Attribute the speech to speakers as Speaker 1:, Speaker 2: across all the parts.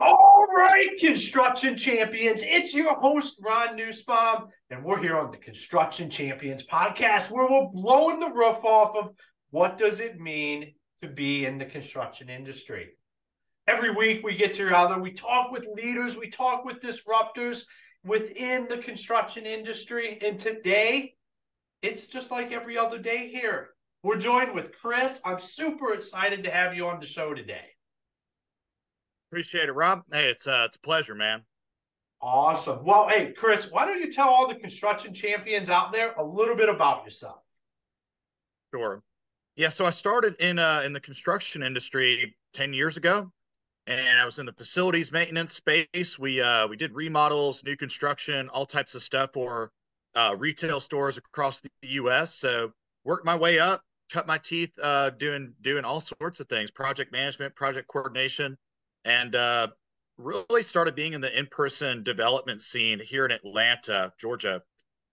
Speaker 1: All right, construction champions, it's your host, Ron Nussbaum, and we're here on the Construction Champions podcast where we're blowing the roof off of what does it mean to be in the construction industry. Every week we get together, we talk with leaders, we talk with disruptors within the construction industry, and today it's just like every other day here. We're joined with Chris. I'm super excited to have you on the show today.
Speaker 2: Appreciate it, Rob. Hey, it's uh, it's a pleasure, man.
Speaker 1: Awesome. Well, hey, Chris, why don't you tell all the construction champions out there a little bit about yourself?
Speaker 2: Sure. Yeah, so I started in uh in the construction industry 10 years ago and I was in the facilities maintenance space. We uh we did remodels, new construction, all types of stuff for uh retail stores across the US. So worked my way up, cut my teeth uh doing doing all sorts of things, project management, project coordination, and uh, really started being in the in-person development scene here in Atlanta, Georgia,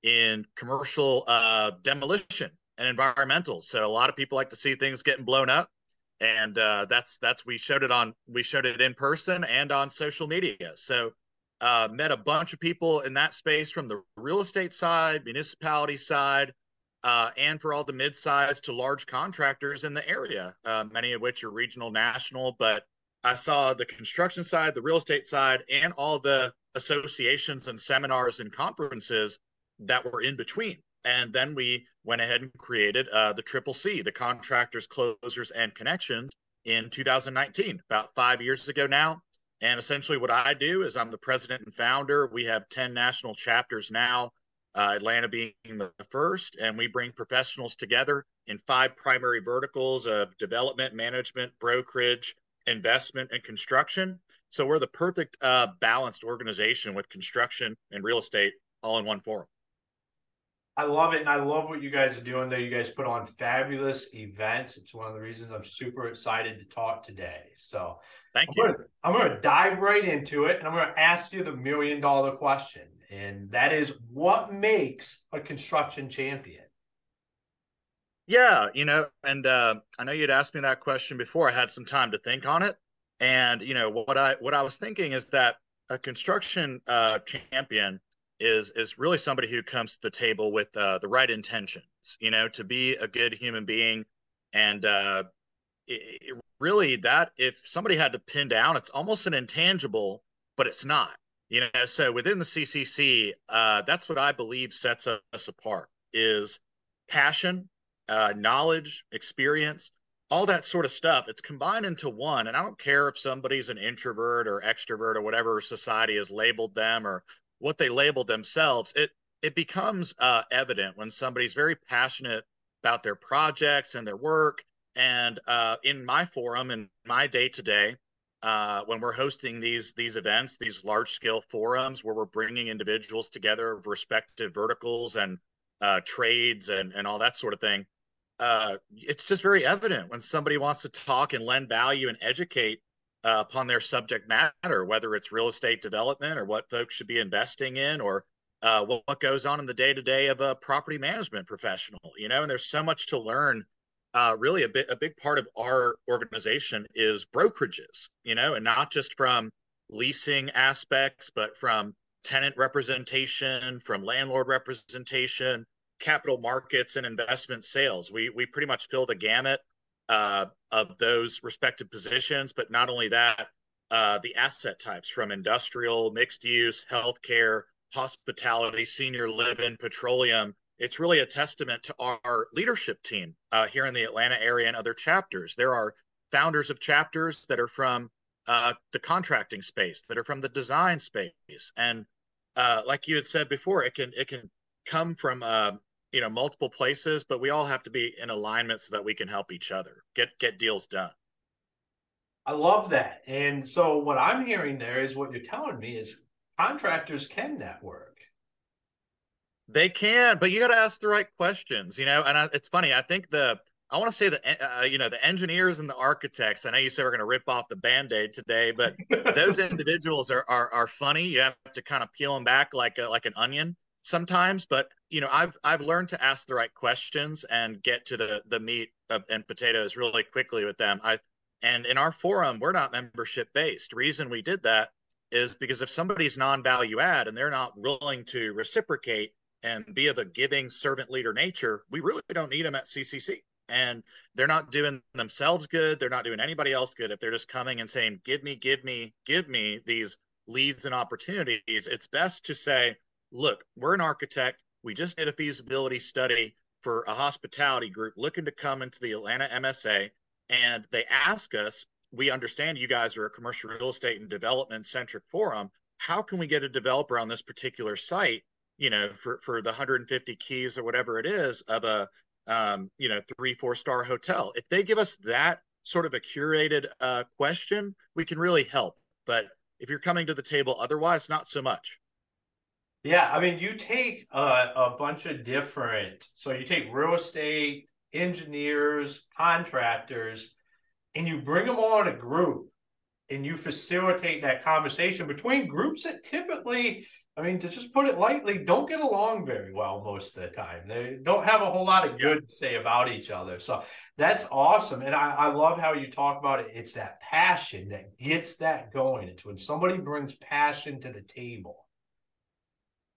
Speaker 2: in commercial uh, demolition and environmental. So a lot of people like to see things getting blown up, and uh, that's that's we showed it on we showed it in person and on social media. So uh, met a bunch of people in that space from the real estate side, municipality side. Uh, and for all the mid-sized to large contractors in the area, uh, many of which are regional, national, but I saw the construction side, the real estate side, and all the associations and seminars and conferences that were in between. And then we went ahead and created uh, the Triple C, the Contractors, Closers, and Connections in 2019, about five years ago now. And essentially, what I do is I'm the president and founder. We have 10 national chapters now, uh, Atlanta being the first. And we bring professionals together in five primary verticals of development, management, brokerage, investment, and construction. So we're the perfect uh, balanced organization with construction and real estate all in one forum.
Speaker 1: I love it, and I love what you guys are doing. There, you guys put on fabulous events. It's one of the reasons I'm super excited to talk today. So,
Speaker 2: thank
Speaker 1: I'm
Speaker 2: you.
Speaker 1: Gonna, I'm going to dive right into it, and I'm going to ask you the million dollar question, and that is, what makes a construction champion?
Speaker 2: Yeah, you know, and uh, I know you'd asked me that question before. I had some time to think on it, and you know what I what I was thinking is that a construction uh, champion is is really somebody who comes to the table with uh, the right intentions. You know, to be a good human being, and uh, it, it really that if somebody had to pin down, it's almost an intangible, but it's not. You know, so within the CCC, uh, that's what I believe sets us apart is passion uh, knowledge, experience, all that sort of stuff. It's combined into one. And I don't care if somebody's an introvert or extrovert or whatever society has labeled them or what they labeled themselves. It it becomes uh, evident when somebody's very passionate about their projects and their work. And uh, in my forum and my day to day, when we're hosting these these events, these large scale forums where we're bringing individuals together of respective verticals and uh, trades and and all that sort of thing, uh, it's just very evident when somebody wants to talk and lend value and educate uh, upon their subject matter, whether it's real estate development or what folks should be investing in or uh, what, what, goes on in the day to day of a property management professional, you know, and there's so much to learn. Uh, really, a bit a big part of our organization is brokerages, you know, and not just from leasing aspects, but from tenant representation, from landlord representation, capital markets and investment sales. We we pretty much fill the gamut uh, of those respective positions, but not only that, uh, the asset types from industrial, mixed use, healthcare, hospitality, senior living, petroleum. It's really a testament to our leadership team uh, here in the Atlanta area and other chapters. There are founders of chapters that are from uh, the contracting space, that are from the design space, and uh, like you had said before, it can it can come from uh, you know multiple places, but we all have to be in alignment so that we can help each other get get deals done.
Speaker 1: I love that. And so what I'm hearing there is what you're telling me is contractors can network.
Speaker 2: They can, but you got to ask the right questions, you know. And I, it's funny. I think the I want to say the uh, you know the engineers and the architects. I know you said we're going to rip off the band-aid today, but those individuals are, are are funny. You have to kind of peel them back like a, like an onion sometimes. But you know, I've I've learned to ask the right questions and get to the the meat of, and potatoes really quickly with them. I And in our forum, we're not membership based. Reason we did that is because if somebody's non-value add and they're not willing to reciprocate and be of a giving servant leader nature, we really don't need them at CCC. And they're not doing themselves good. They're not doing anybody else good. If they're just coming and saying, give me, give me, give me these leads and opportunities, it's best to say, look, we're an architect. We just did a feasibility study for a hospitality group looking to come into the Atlanta MSA. And they ask us, we understand you guys are a commercial real estate and development centric forum. How can we get a developer on this particular site, you know, for, for the 150 keys or whatever it is of a, um, you know, three, four star hotel? If they give us that sort of a curated uh, question, we can really help. But if you're coming to the table otherwise, not so much.
Speaker 1: Yeah, I mean, you take a, a bunch of different, so you take real estate, engineers, contractors, and you bring them all in a group and you facilitate that conversation between groups that typically, I mean, to just put it lightly, don't get along very well most of the time. They don't have a whole lot of good to say about each other. So that's awesome. And I, I love how you talk about it. It's that passion that gets that going. It's when somebody brings passion to the table.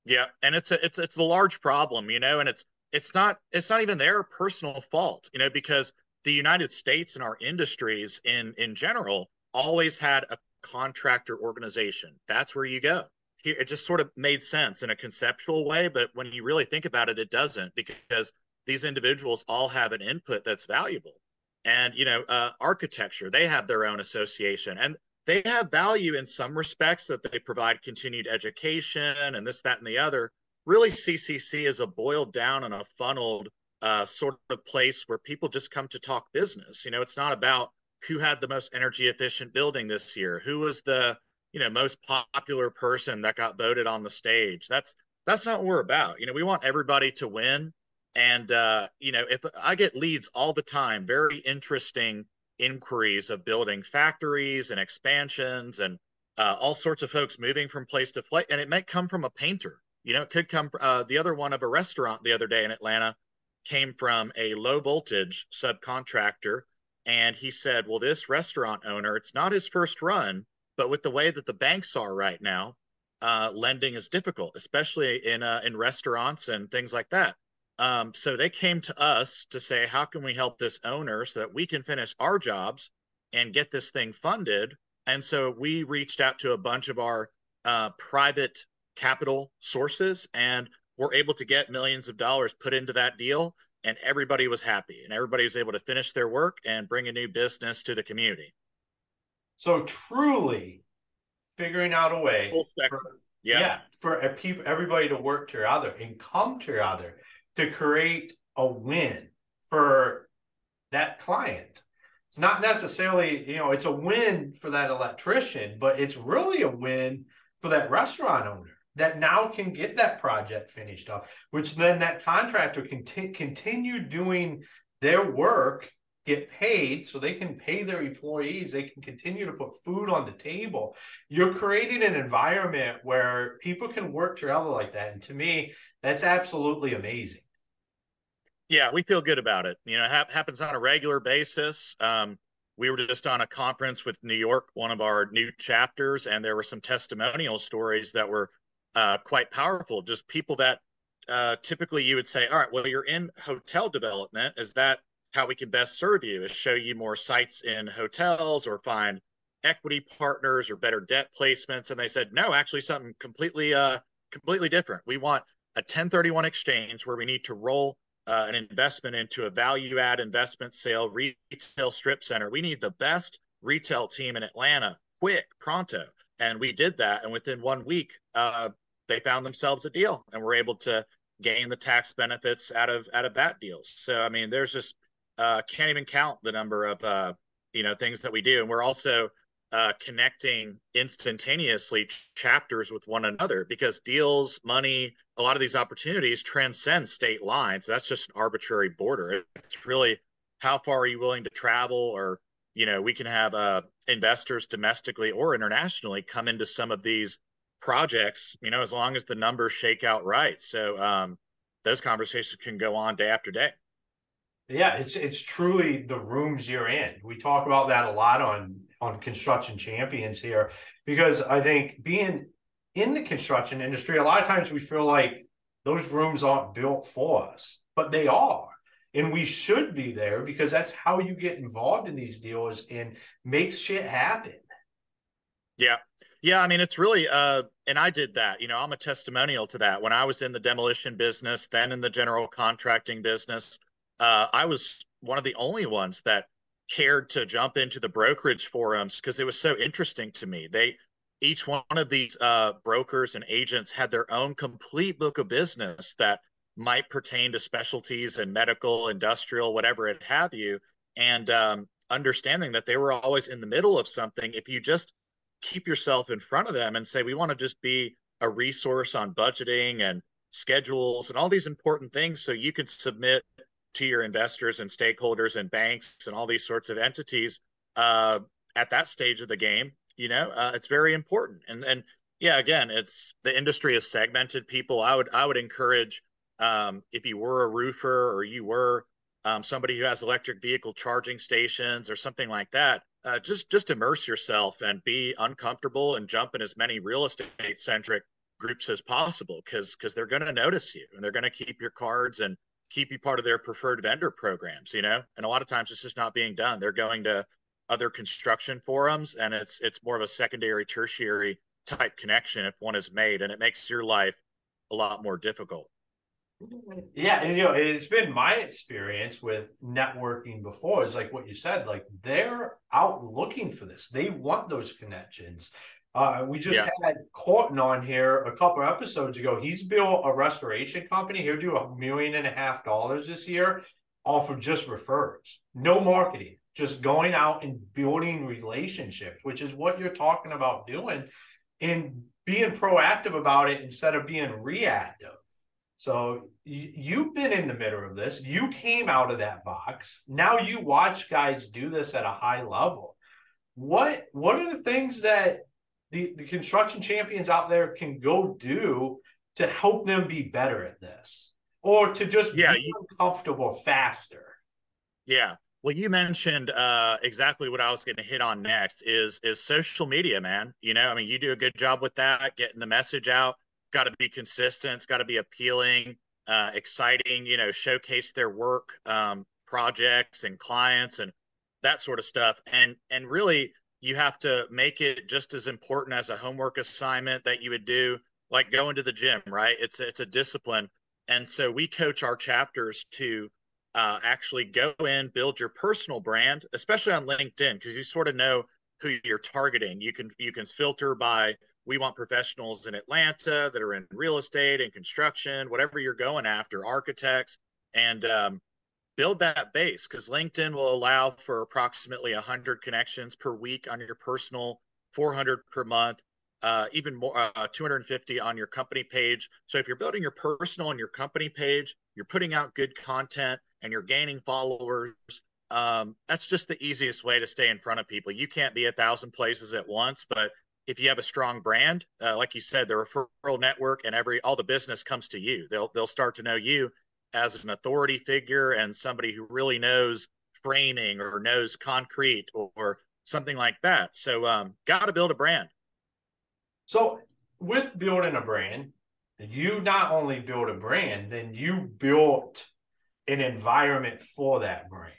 Speaker 2: Yeah. And it's a it's it's a large problem, you know, and it's it's not it's not even their personal fault, you know, because the United States and our industries in in general always had a contractor organization. That's where you go. It just sort of made sense in a conceptual way, but when you really think about it, it doesn't because these individuals all have an input that's valuable. And you know, uh, architecture they have their own association, and they have value in some respects that they provide continued education and this, that, and the other. Really, CCC is a boiled down and a funneled uh, sort of place where people just come to talk business. You know, it's not about who had the most energy efficient building this year, who was the you know most popular person that got voted on the stage. That's that's not what we're about. You know, we want everybody to win. And uh, you know, if I get leads all the time, very interesting inquiries of building factories and expansions and uh, all sorts of folks moving from place to place, and it might come from a painter. You know, it could come. Uh, the other one of a restaurant the other day in Atlanta came from a low voltage subcontractor. And he said, Well, this restaurant owner, it's not his first run, but with the way that the banks are right now, uh, lending is difficult, especially in uh, in restaurants and things like that. Um, so they came to us to say, how can we help this owner so that we can finish our jobs and get this thing funded? And so we reached out to a bunch of our uh, private capital sources, and were able to get millions of dollars put into that deal and everybody was happy and everybody was able to finish their work and bring a new business to the community
Speaker 1: so truly figuring out a way
Speaker 2: for, yeah.
Speaker 1: yeah for a people everybody to work together and come together to create a win for that client. It's not necessarily you know it's a win for that electrician but it's really a win for that restaurant owner that now can get that project finished up, which then that contractor can t- continue doing their work, get paid so they can pay their employees, they can continue to put food on the table. You're creating an environment where people can work together like that. And to me, that's absolutely amazing.
Speaker 2: Yeah, we feel good about it. You know, it ha- happens on a regular basis. Um, we were just on a conference with New York, one of our new chapters, and there were some testimonial stories that were uh, quite powerful. Just people that uh, typically you would say, all right, well, you're in hotel development. Is that how we can best serve you? Is show you more sites in hotels or find equity partners or better debt placements? And they said, no, actually, something completely, uh, completely different. We want a 1031 exchange where we need to roll uh, an investment into a value add investment sale retail strip center. We need the best retail team in Atlanta, quick, pronto. And we did that. And within one week, uh, they found themselves a deal and were able to gain the tax benefits out of out of that deal. So I mean, there's just uh, can't even count the number of uh, you know things that we do, and we're also uh, connecting instantaneously ch- chapters with one another because deals, money, a lot of these opportunities transcend state lines. That's just an arbitrary border. It's really how far are you willing to travel, or you know, we can have uh, investors domestically or internationally come into some of these projects, you know, as long as the numbers shake out right. So um, those conversations can go on day after day.
Speaker 1: Yeah, it's it's truly the rooms you're in. We talk about that a lot on on construction champions here because I think being in the construction industry, a lot of times we feel like those rooms aren't built for us, but they are. And we should be there because that's how you get involved in these deals and make shit happen.
Speaker 2: Yeah. Yeah, I mean it's really uh and I did that. You know, I'm a testimonial to that. When I was in the demolition business, then in the general contracting business, uh I was one of the only ones that cared to jump into the brokerage forums because it was so interesting to me. They each one of these uh brokers and agents had their own complete book of business that might pertain to specialties and medical, industrial, whatever it have you. And um understanding that they were always in the middle of something if you just keep yourself in front of them and say we want to just be a resource on budgeting and schedules and all these important things so you can submit to your investors and stakeholders and banks and all these sorts of entities uh, at that stage of the game you know uh, it's very important. And and yeah again it's the industry is segmented people. I would i would encourage um, if you were a roofer or you were um, somebody who has electric vehicle charging stations or something like that uh, just just immerse yourself and be uncomfortable and jump in as many real estate centric groups as possible because because they're going to notice you and they're going to keep your cards and keep you part of their preferred vendor programs you know and a lot of times it's just not being done they're going to other construction forums and it's it's more of a secondary tertiary type connection if one is made and it makes your life a lot more difficult
Speaker 1: yeah, and you know, it's been my experience with networking before. Is like what you said, like they're out looking for this. They want those connections. Uh, we just yeah. had Corton on here a couple episodes ago. He's built a restoration company. He'll do a million and a half dollars this year off of just refers, no marketing, just going out and building relationships, which is what you're talking about doing and being proactive about it instead of being reactive. So you've been in the middle of this. You came out of that box. Now you watch guys do this at a high level. What what are the things that the, the construction champions out there can go do to help them be better at this? Or to just yeah, be you, comfortable faster?
Speaker 2: Yeah. Well, you mentioned uh, exactly what I was going to hit on next is is social media, man. You know, I mean, you do a good job with that, getting the message out got to be consistent. It's got to be appealing, uh, exciting. You know, showcase their work, um, projects, and clients, and that sort of stuff. And and really, you have to make it just as important as a homework assignment that you would do, like going to the gym. Right? It's it's a discipline, and so we coach our chapters to uh, actually go in, build your personal brand, especially on LinkedIn, because you sort of know who you're targeting. You can you can filter by we want professionals in Atlanta that are in real estate and construction, whatever you're going after, architects, and um, build that base because LinkedIn will allow for approximately 100 connections per week on your personal, 400 per month, uh, even more, uh, 250 on your company page. So if you're building your personal and your company page, you're putting out good content and you're gaining followers. Um, that's just the easiest way to stay in front of people. You can't be a thousand places at once, but if you have a strong brand, uh, like you said, the referral network and every all the business comes to you. They'll they'll start to know you as an authority figure and somebody who really knows framing or knows concrete or, or something like that. So um, got to build a brand.
Speaker 1: So with building a brand, you not only build a brand, then you built an environment for that brand.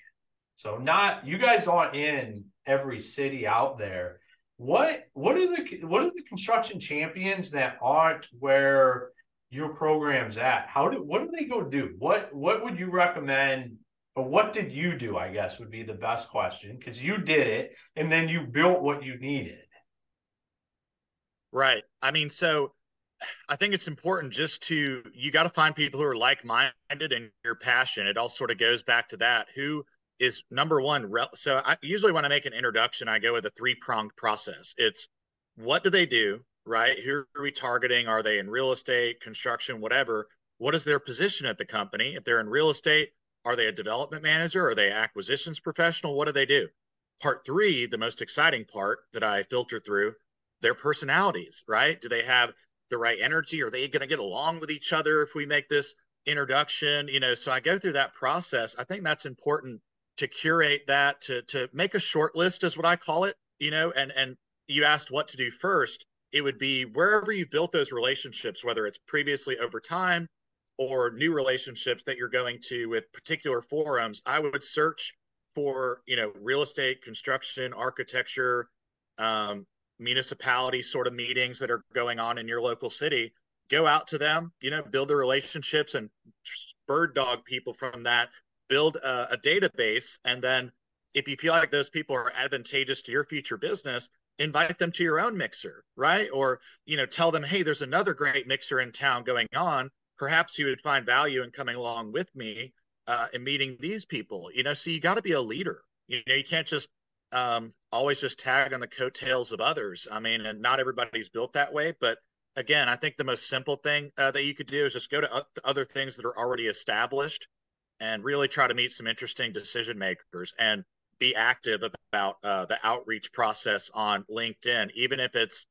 Speaker 1: So not you guys aren't in every city out there what what are the what are the construction champions that aren't where your program's at? How do what do they go do? What what would you recommend? Or what did you do? I guess would be the best question because you did it and then you built what you needed.
Speaker 2: Right. I mean, so I think it's important just to you got to find people who are like minded and your passion. It all sort of goes back to that. Who is number one. So I usually when I make an introduction, I go with a three pronged process. It's what do they do, right? Who are we targeting? Are they in real estate, construction, whatever? What is their position at the company? If they're in real estate, are they a development manager? Are they acquisitions professional? What do they do? Part three, the most exciting part that I filter through, their personalities, right? Do they have the right energy? Are they going to get along with each other if we make this introduction, you know, so I go through that process. I think that's important to curate that to to make a short list is what I call it, you know, and and you asked what to do first. It would be wherever you've built those relationships, whether it's previously over time or new relationships that you're going to with particular forums, I would search for, you know, real estate, construction, architecture, um, municipality sort of meetings that are going on in your local city. Go out to them you know build the relationships and bird dog people from that. Build a, a, database and then if you feel like those people are advantageous to your future business invite them to your own mixer right? Or you know tell them hey there's another great mixer in town going on. Perhaps you would find value in coming along with me uh, and meeting these people. You know so you got to be a leader. You know you can't just um, always just tag on the coattails of others. I mean, and not everybody's built that way, but again, I think the most simple thing uh, that you could do is just go to other things that are already established and really try to meet some interesting decision makers. And be active about uh, the outreach process on LinkedIn, even if it's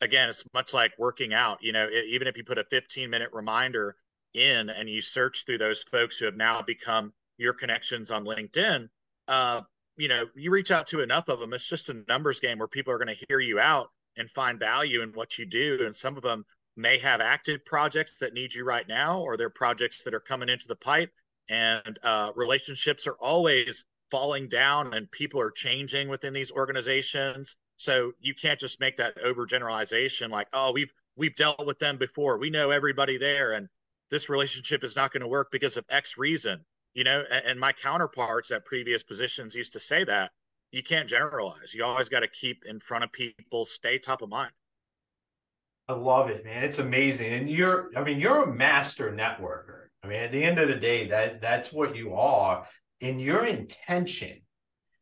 Speaker 2: again, it's much like working out. You know, it, even if you put a 15 minute reminder in and you search through those folks who have now become your connections on LinkedIn, uh, you know, you reach out to enough of them, it's just a numbers game where people are going to hear you out and find value in what you do. And some of them may have active projects that need you right now, or they're projects that are coming into the pipe. And uh, relationships are always falling down, and people are changing within these organizations. So you can't just make that overgeneralization, like, oh, we've we've dealt with them before, we know everybody there, and this relationship is not going to work because of X reason you know? And my counterparts at previous positions used to say that you can't generalize. You always got to keep in front of people stay top of mind.
Speaker 1: I love it man. It's amazing. And you're i mean you're a master networker. I mean at the end of the day that that's what you are and your intention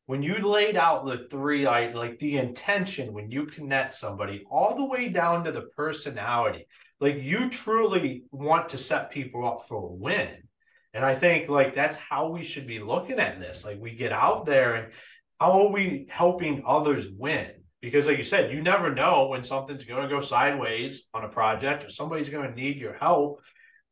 Speaker 1: when you laid out the three like, like the intention when you connect somebody all the way down to the personality like you truly want to set people up for a win and I think like that's how we should be looking at this. Like we get out there and how are we helping others win? Because like you said, you never know when something's going to go sideways on a project or somebody's going to need your help.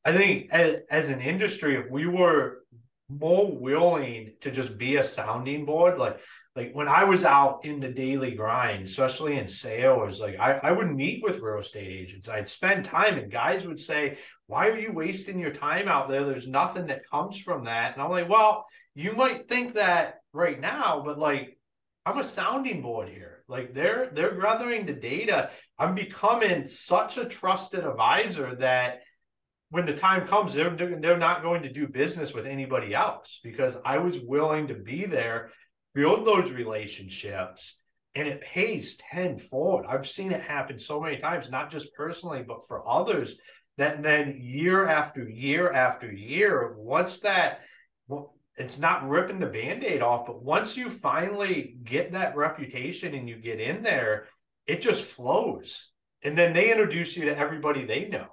Speaker 1: I think as, as an industry, if we were more willing to just be a sounding board, like like when I was out in the daily grind, especially in sales, like I, I would meet with real estate agents. I'd spend time and guys would say, Why are you wasting your time out there? There's nothing that comes from that. And I'm like, Well, you might think that right now, but like I'm a sounding board here. Like they're they're gathering the data. I'm becoming such a trusted advisor that when the time comes, they're they're not going to do business with anybody else because I was willing to be there build those relationships and it pays tenfold. I've seen it happen so many times, not just personally, but for others. That then year after year after year, once that, it's not ripping the band aid off, but once you finally get that reputation and you get in there, it just flows. And then they introduce you to everybody they know.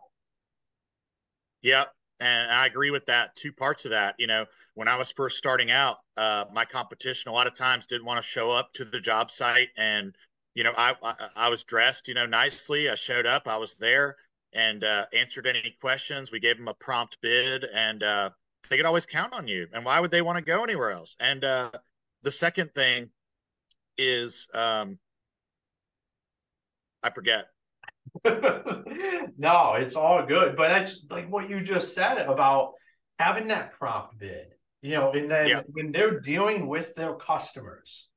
Speaker 2: Yeah. And I agree with that. Two parts of that. You know, when I was first starting out, uh, my competition a lot of times didn't want to show up to the job site, and you know, I, I, I was dressed, you know, nicely. I showed up. I was there and uh, answered any questions. We gave them a prompt bid, and uh, they could always count on you. And why would they want to go anywhere else? And uh, the second thing is, um, I forget.
Speaker 1: no, it's all good. But that's like what you just said about having that prompt bid, you know, and then yeah. when they're dealing with their customers,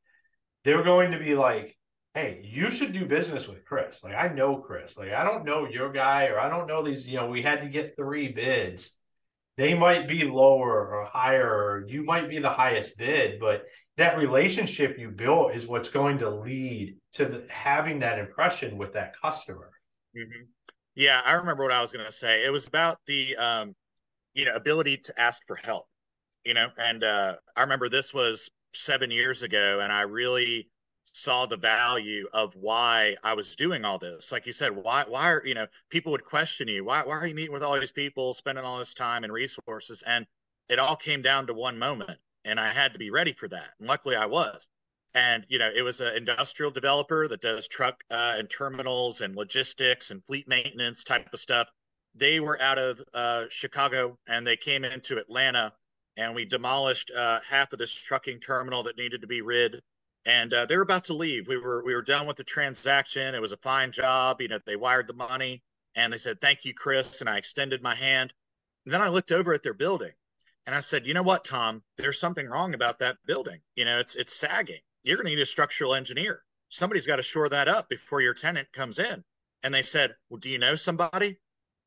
Speaker 1: they're going to be like, hey, you should do business with Chris. Like, I know Chris. Like, I don't know your guy, or I don't know these, you know, we had to get three bids. They might be lower or higher, or you might be the highest bid, but that relationship you built is what's going to lead to the, having that impression with that customer.
Speaker 2: Mm-hmm. Yeah, I remember what I was going to say. It was about the um, you know ability to ask for help. You know, and uh, I remember this was seven years ago, and I really saw the value of why I was doing all this. Like you said, why why are you know people would question you why why are you meeting with all these people, spending all this time and resources, and it all came down to one moment, and I had to be ready for that. And luckily, I was and you know it was an industrial developer that does truck uh, and terminals and logistics and fleet maintenance type of stuff they were out of uh, Chicago and they came into Atlanta, and we demolished uh, half of this trucking terminal that needed to be rid. And uh, they were about to leave. We were we were done with the transaction. It was a fine job. You know, they wired the money, and they said, "Thank you, Chris." And I extended my hand. And then I looked over at their building, and I said, "You know what, Tom? There's something wrong about that building. You know, it's it's sagging. You're going to need a structural engineer. Somebody's got to shore that up before your tenant comes in." And they said, Well, do you know somebody?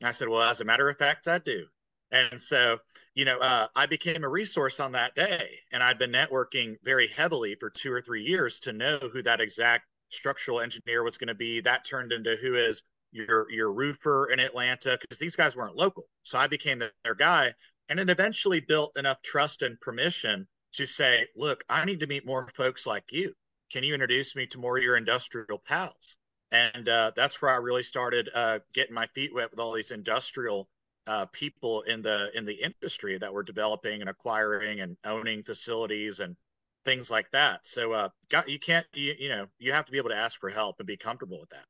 Speaker 2: And I said, Well, as a matter of fact, I do. And so, you know, uh, I became a resource on that day. And I'd been networking very heavily for two or three years to know who that exact structural engineer was going to be. That turned into who is your your roofer in Atlanta because these guys weren't local. So I became the, their guy. And it eventually built enough trust and permission to say, look, I need to meet more folks like you. Can you introduce me to more of your industrial pals? and uh, that's where I really started uh, getting my feet wet with all these industrial uh, people in the in the industry that were developing and acquiring and owning facilities and things like that. So, uh, got you can't you, you know you have to be able to ask for help and be comfortable with that.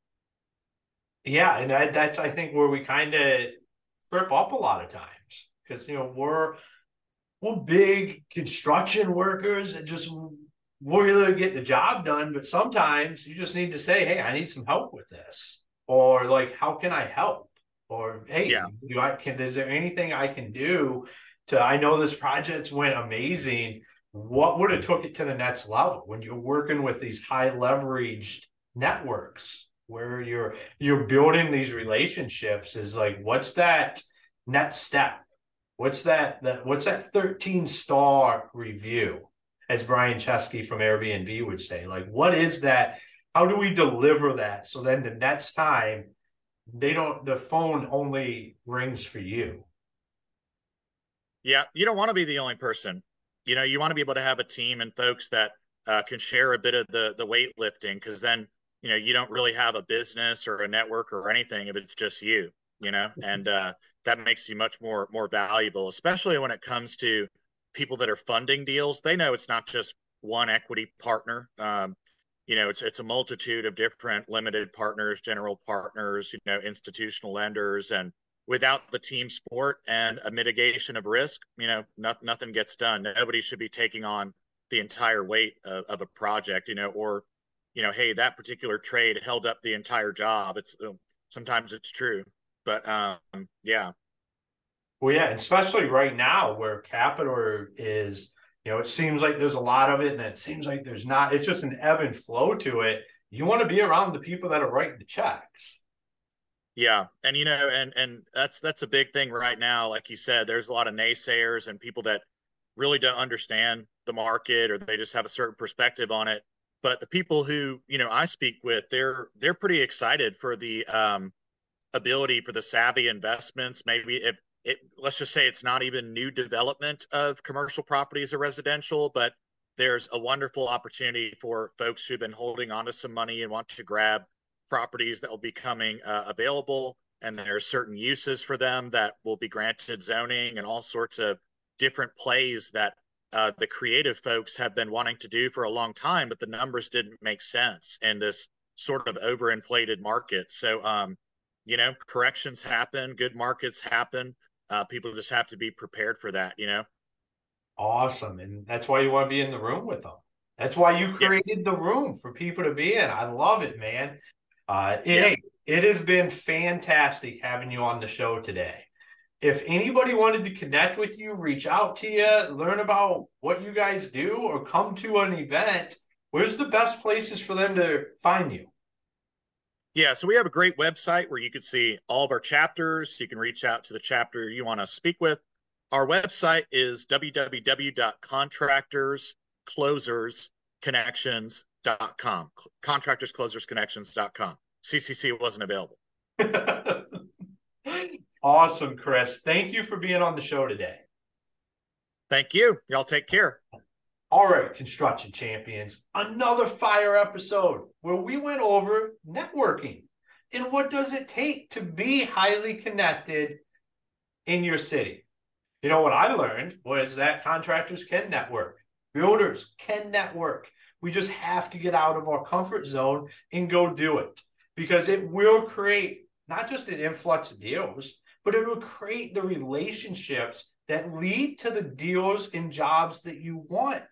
Speaker 1: Yeah, and I, that's I think where we kind of trip up a lot of times because you know we're we're big construction workers and just we're to get the job done, but sometimes you just need to say, "Hey, I need some help with this," or like, "How can I help?" Or, "Hey, yeah. do I can? Is there anything I can do to? I know this project went amazing. What would have took it to the next level when you're working with these high leveraged networks where you're you're building these relationships? Is like, what's that next step? What's that? That what's that 13 star review? as Brian Chesky from Airbnb would say. Like, what is that? How do we deliver that? So then the next time they don't, the phone only rings for you.
Speaker 2: Yeah. You don't want to be the only person. You know, you want to be able to have a team and folks that uh, can share a bit of the, the weightlifting because then, you know, you don't really have a business or a network or anything if it's just you, you know, and uh, that makes you much more, more valuable, especially when it comes to, people that are funding deals, they know it's not just one equity partner. Um, you know, it's it's a multitude of different limited partners, general partners, you know, institutional lenders, and without the team sport and a mitigation of risk, you know, not, nothing gets done. Nobody should be taking on the entire weight of, of, a project, you know, or, you know, hey, that particular trade held up the entire job. It's sometimes it's true, but um, yeah,
Speaker 1: well, yeah, especially right now where capital is, you know, it seems like there's a lot of it, and it seems like there's not. It's just an ebb and flow to it. You want to be around the people that are writing the checks.
Speaker 2: Yeah, and you know, and and that's that's a big thing right now. Like you said, there's a lot of naysayers and people that really don't understand the market or they just have a certain perspective on it. But the people who you know I speak with, they're they're pretty excited for the um, ability for the savvy investments. Maybe if it, let's just say it's not even new development of commercial properties or residential, but there's a wonderful opportunity for folks who've been holding onto some money and want to grab properties that will be coming uh, available. And there are certain uses for them that will be granted zoning and all sorts of different plays that uh, the creative folks have been wanting to do for a long time, but the numbers didn't make sense in this sort of overinflated market. So, um, you know, corrections happen, good markets happen uh, people just have to be prepared for that, you know?
Speaker 1: Awesome. And that's why you want to be in the room with them. That's why you created yes. the room for people to be in. I love it, man. Uh, it, yeah. it has been fantastic having you on the show today. If anybody wanted to connect with you, reach out to you, learn about what you guys do, or come to an event, where's the best places for them to find you?
Speaker 2: Yeah, so we have a great website where you can see all of our chapters. You can reach out to the chapter you want to speak with. Our website is www.contractorsclosersconnections.com. Contractorsclosersconnections.com. CCC wasn't available.
Speaker 1: awesome, Chris. Thank you for being on the show today.
Speaker 2: Thank you. Y'all take care.
Speaker 1: All right, construction champions, another fire episode where we went over networking and what does it take to be highly connected in your city. You know what I learned was that contractors can network, builders can network. We just have to get out of our comfort zone and go do it because it will create not just an influx of deals, but it will create the relationships that lead to the deals and jobs that you want.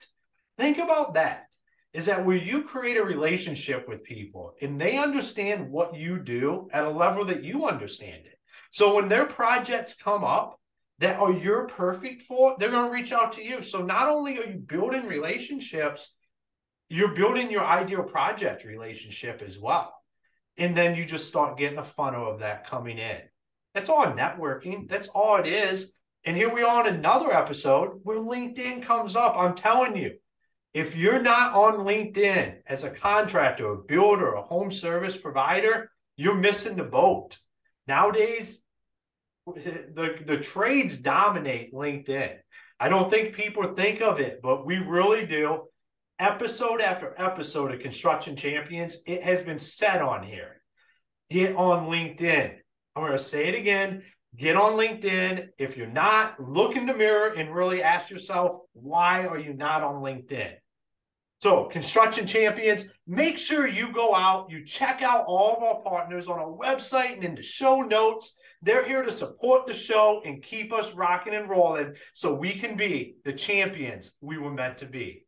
Speaker 1: Think about that. Is that where you create a relationship with people and they understand what you do at a level that you understand it. So when their projects come up that are you're perfect for, they're going to reach out to you. So not only are you building relationships, you're building your ideal project relationship as well. And then you just start getting a funnel of that coming in. That's all networking. That's all it is. And here we are on another episode where LinkedIn comes up. I'm telling you, if you're not on LinkedIn as a contractor, a builder, a home service provider, you're missing the boat. Nowadays, the, the trades dominate LinkedIn. I don't think people think of it, but we really do. Episode after episode of Construction Champions, it has been said on here. Get on LinkedIn. I'm going to say it again. Get on LinkedIn. If you're not, look in the mirror and really ask yourself, why are you not on LinkedIn? So, Construction Champions, make sure you go out, you check out all of our partners on our website and in the show notes. They're here to support the show and keep us rocking and rolling so we can be the champions we were meant to be.